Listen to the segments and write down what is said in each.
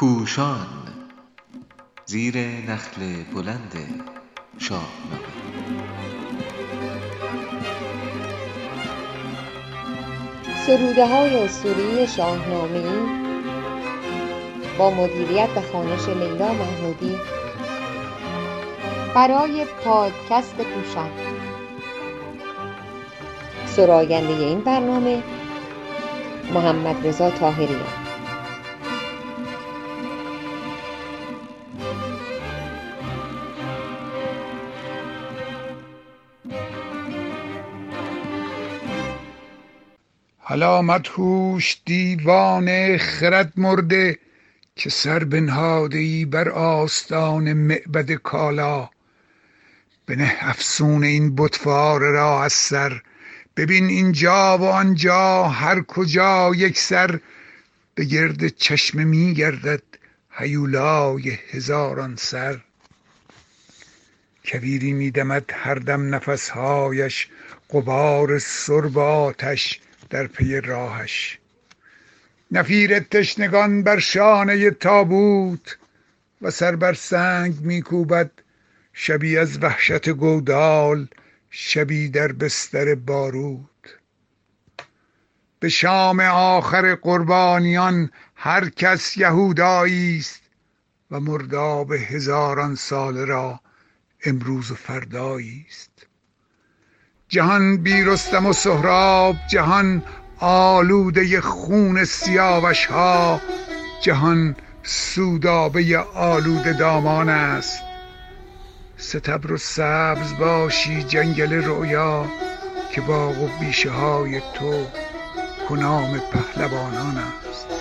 پوشان زیر نخل بلند شاهنامه سروده های اسطوره شاهنامه با مدیریت و خانش لیلا محمودی برای پادکست پوشان. سراینده این برنامه محمد رضا طاهریان. حالا مدهوش دیوانه خرد مرده که سر بنهاده ای بر آستان معبد کالا. بنه افسون این بتوار را از سر. ببین اینجا و آنجا هر کجا یک سر. به گرد چشم می گردد هیولای هزاران سر. کویری می دمد هر دم نفسهایش غبار سرب آتش. در پی راهش. نفیر تشنگان بر شانه تابوت و سر بر سنگ میکوبد شبی از وحشت گودال شبی در بستر بارود به شام آخر قربانیان هر کس یهودایی است و مرداب هزاران سال را امروز و فردایی است. جهان بی رستم و سهراب جهان آلوده خون سیاوش ها جهان سودابه آلوده دامان است. ستبر و سبز باشی جنگل رویا که باغ و بیشه های تو کنام پهلوانان است.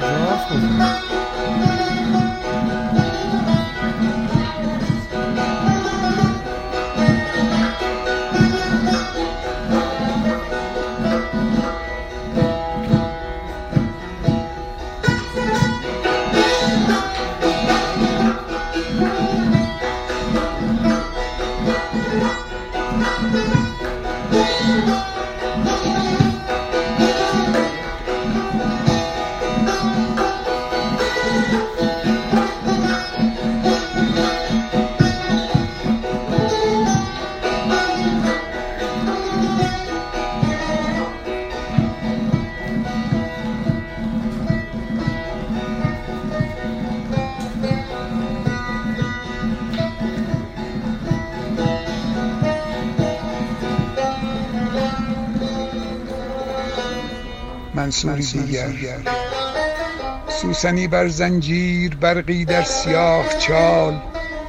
Nossa, منصوری دیگر. سوسنی بر زنجیر برقی در سیاه چال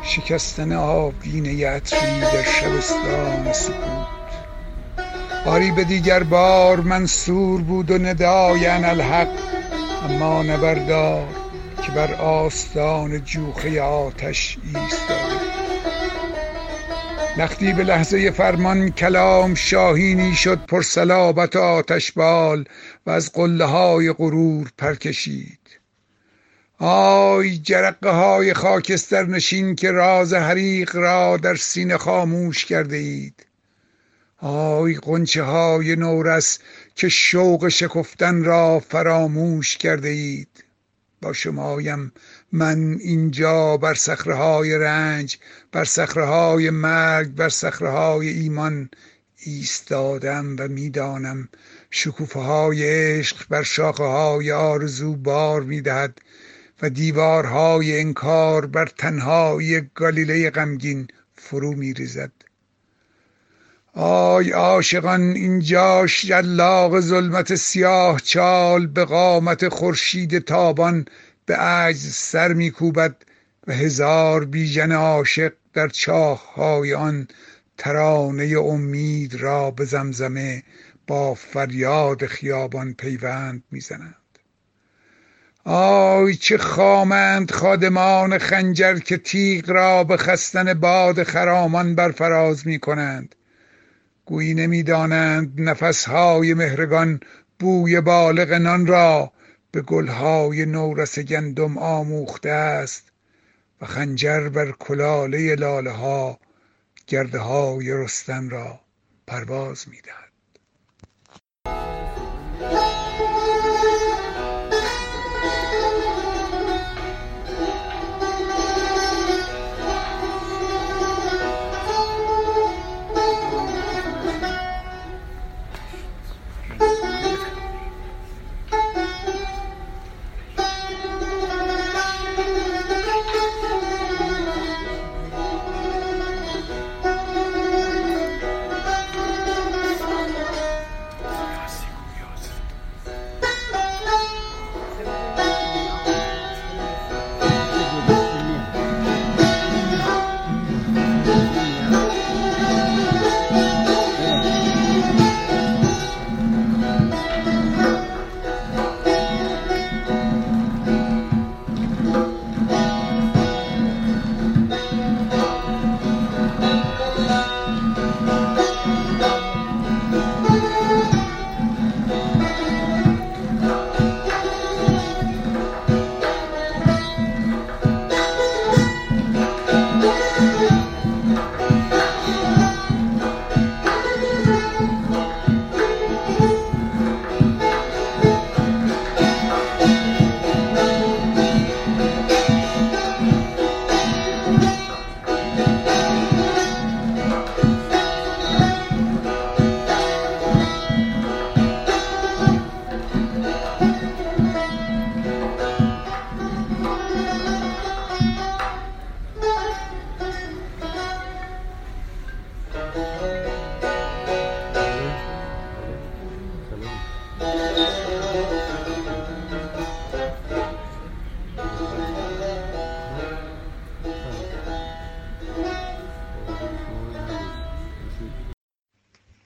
شکستن آبگینه عطری در شبستان سکوت. باری به دیگر بار منصور بود و ندای انالحق اما نبردار که بر آستان جوخه آتش ایستاده لختی به لحظه فرمان کلام شاهینی شد پر صلابت آتش بال و از قله های غرور پر کشید. آی جرقه های خاکستر نشین که راز حریق را در سینه خاموش کرده اید. آی قنچه های نورس که شوق شکفتن را فراموش کرده اید. با شمایم من اینجا بر های رنج بر های مرگ بر های ایمان ایستادم و می‌دانم شکوفه های عشق بر شاخه های آرزو بار می‌دهد و دیوارهای انکار بر تنهایی گالیله غمگین فرو میریزد. آی عاشقان اینجا شلاق ظلمت سیاه چال به قامت خورشید تابان به عجز سر میکوبد و هزار بیژن عاشق در چاههای آن ترانه امید را به زمزمه با فریاد خیابان پیوند می‌زنند. آی چه خامند خادمان خنجر که تیغ را به خستن باد خرامان برفراز می کنند گویی نمی‌دانند نفسهای مهرگان بوی بالغ نان را به گلهای نورس گندم آموخته است و خنجر بر کلاله لاله ها گرده های رستن را پرواز می‌دهد.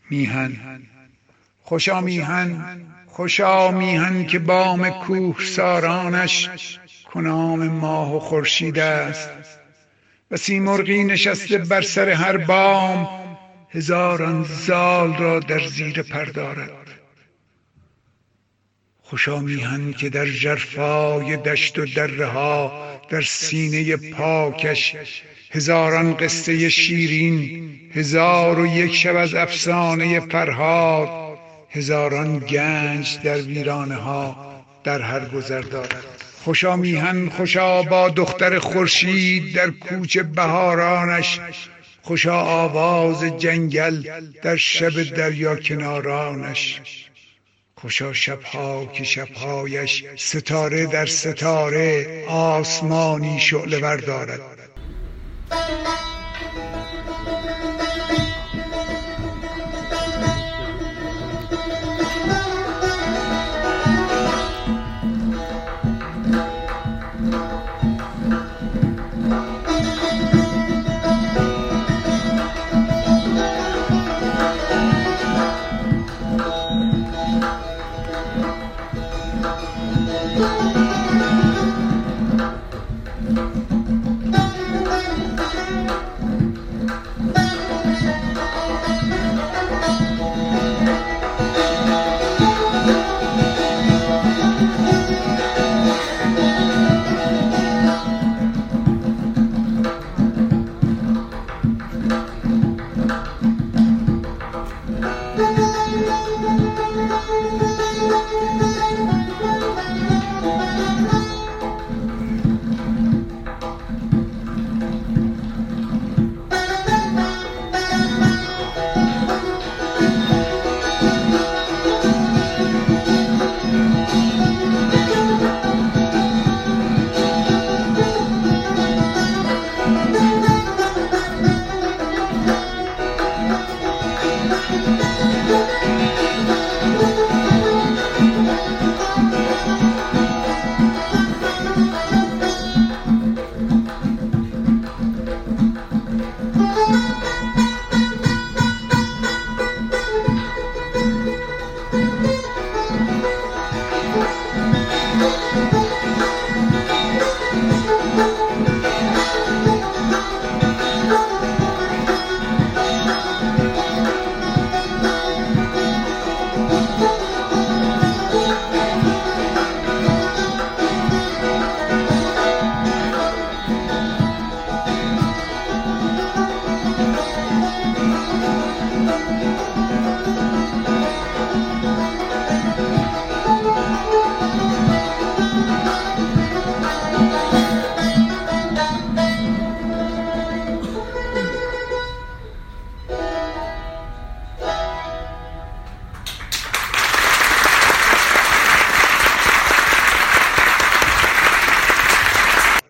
میهن. خوشا میهن. خوشا میهن که بام کوه سارانش کنام ماه و خورشید است. و سیمرغی نشسته بر سر هر بام هزاران زال را در زیر پر دارد. خوشا میهن که در جرفای دشت و دره ها در سینه پاکش هزاران قصه شیرین هزار و یک شب از افسانه فرهاد هزاران گنج در ویرانه ها در هر گذر دارد خوشا میهن خوشا با دختر خورشید در کوچه بهارانش خوشا آواز جنگل در شب دریا کنارانش. خوشا شبها که شبهایش ستاره در ستاره آسمانی شعله دارد